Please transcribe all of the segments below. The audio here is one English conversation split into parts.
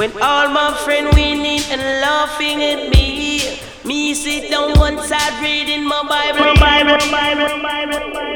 When all my friends winning and laughing at me, me sit down one side reading my Bible. Bible, Bible, Bible, Bible.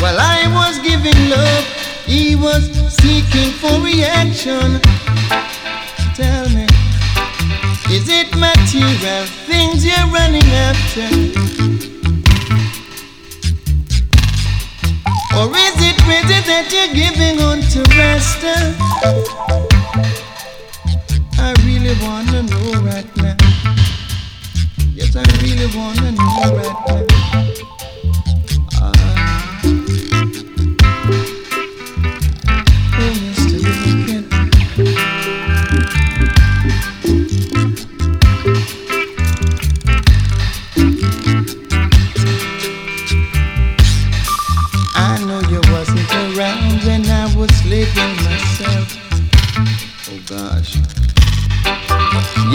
While I was giving love, he was seeking for reaction. Tell me, is it material things you're running after? Or is it pretty that you're giving on to rest? I really wanna know right now. Yes, I really wanna know right now.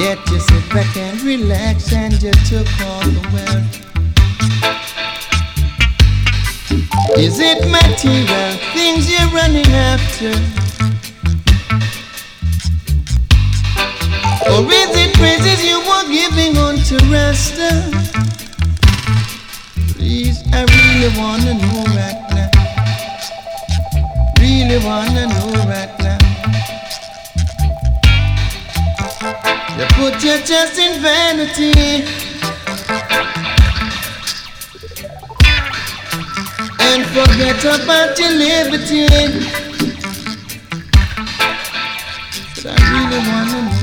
Yet you sit back and relax and you took all the wealth. Is it material things you're running after? Or is it praises you were giving on to rest? Please, I really wanna know right now. Really wanna know right now. You put your trust in vanity. And forget about your liberty. But I really wanna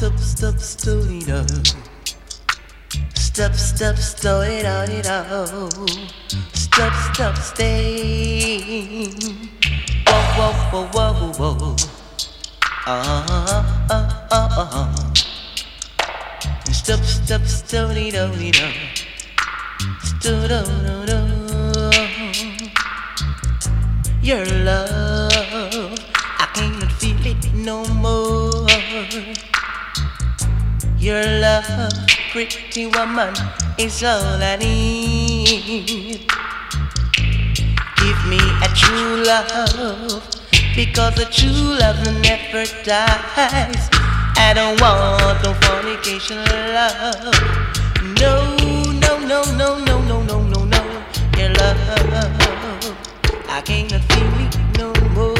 Stop, stop, stop it out, it. Stop, stop, stay. Whoa, whoa, whoa, whoa, whoa. Ah, ah, ah, ah. Stop, stop, stop it out, it out. Stop, do, do, do. Your love, I cannot feel it no more. Your love, pretty woman, is all I need. Give me a true love, because a true love never dies. I don't want no fornication love. No, no, no, no, no, no, no, no, no. Your love, I can't feel it no more.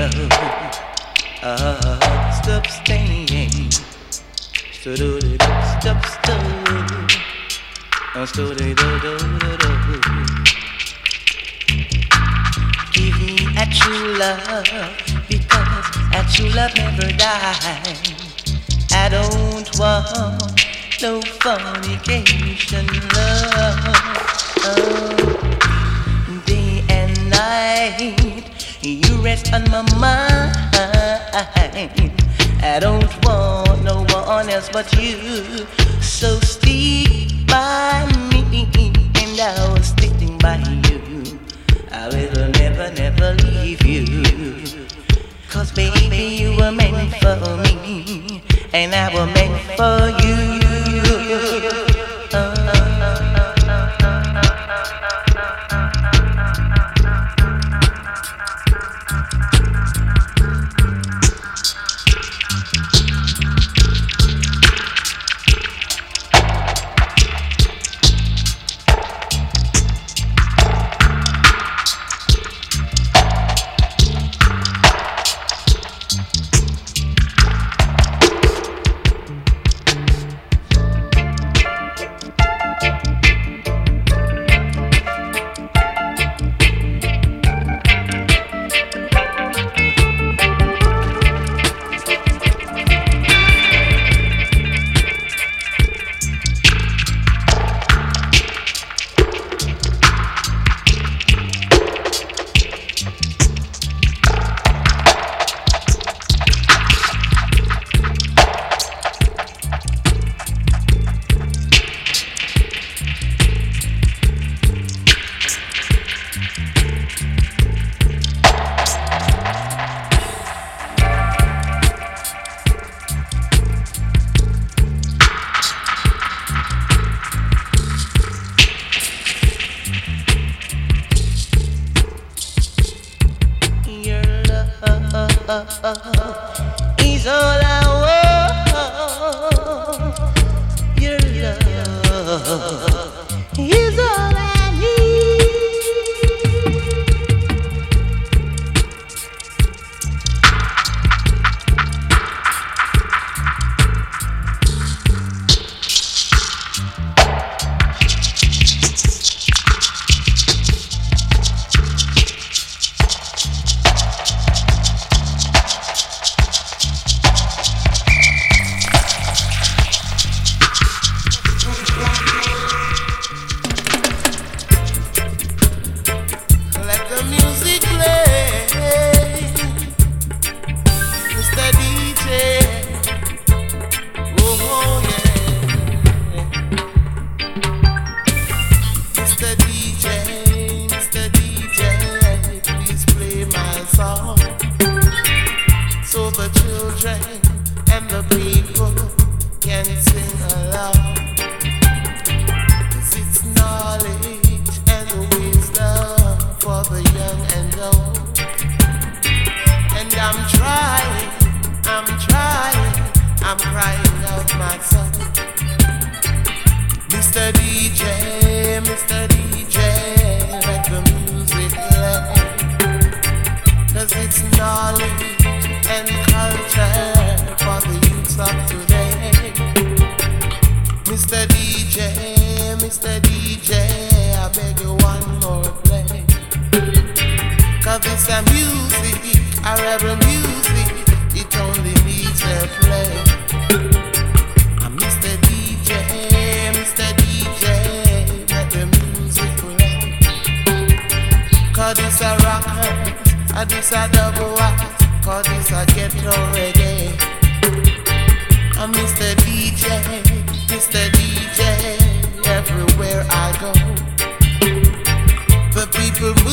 window of substaining. So do do stop stop. So do do do do do. Give me a love because a love never dies. I don't want no fornication, love. Oh, day and night. You rest on my mind. I don't want no one else but you. So stick by me, and I was sticking by you. I will never, never leave you. Cause baby, you were meant for me, and I was meant for you. He's all out.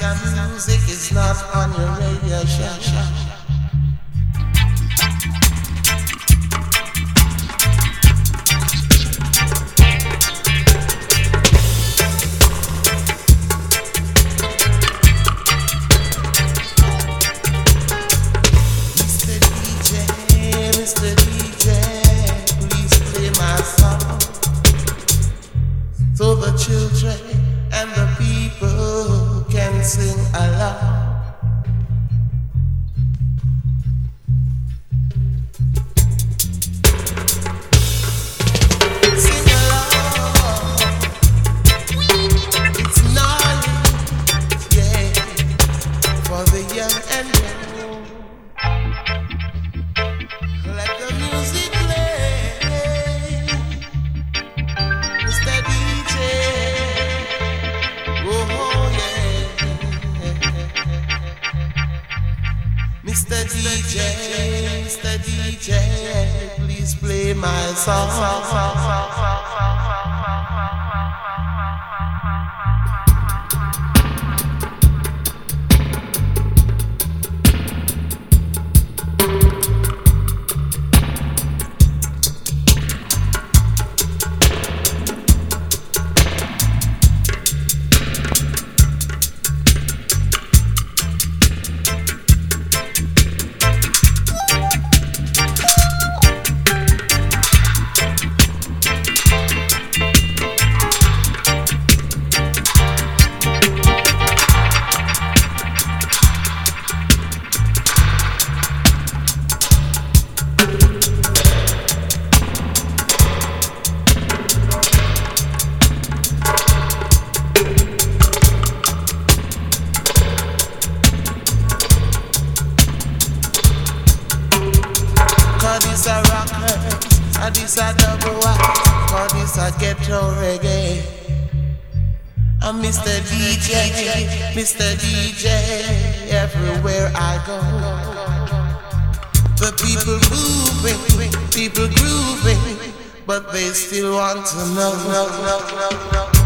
and music is not on your DJ, please play my song. And this a double for this a ghetto reggae. I'm Mr. DJ, Mr. DJ, everywhere I go. The people moving, people grooving, but they still want to know, know, know, know, know.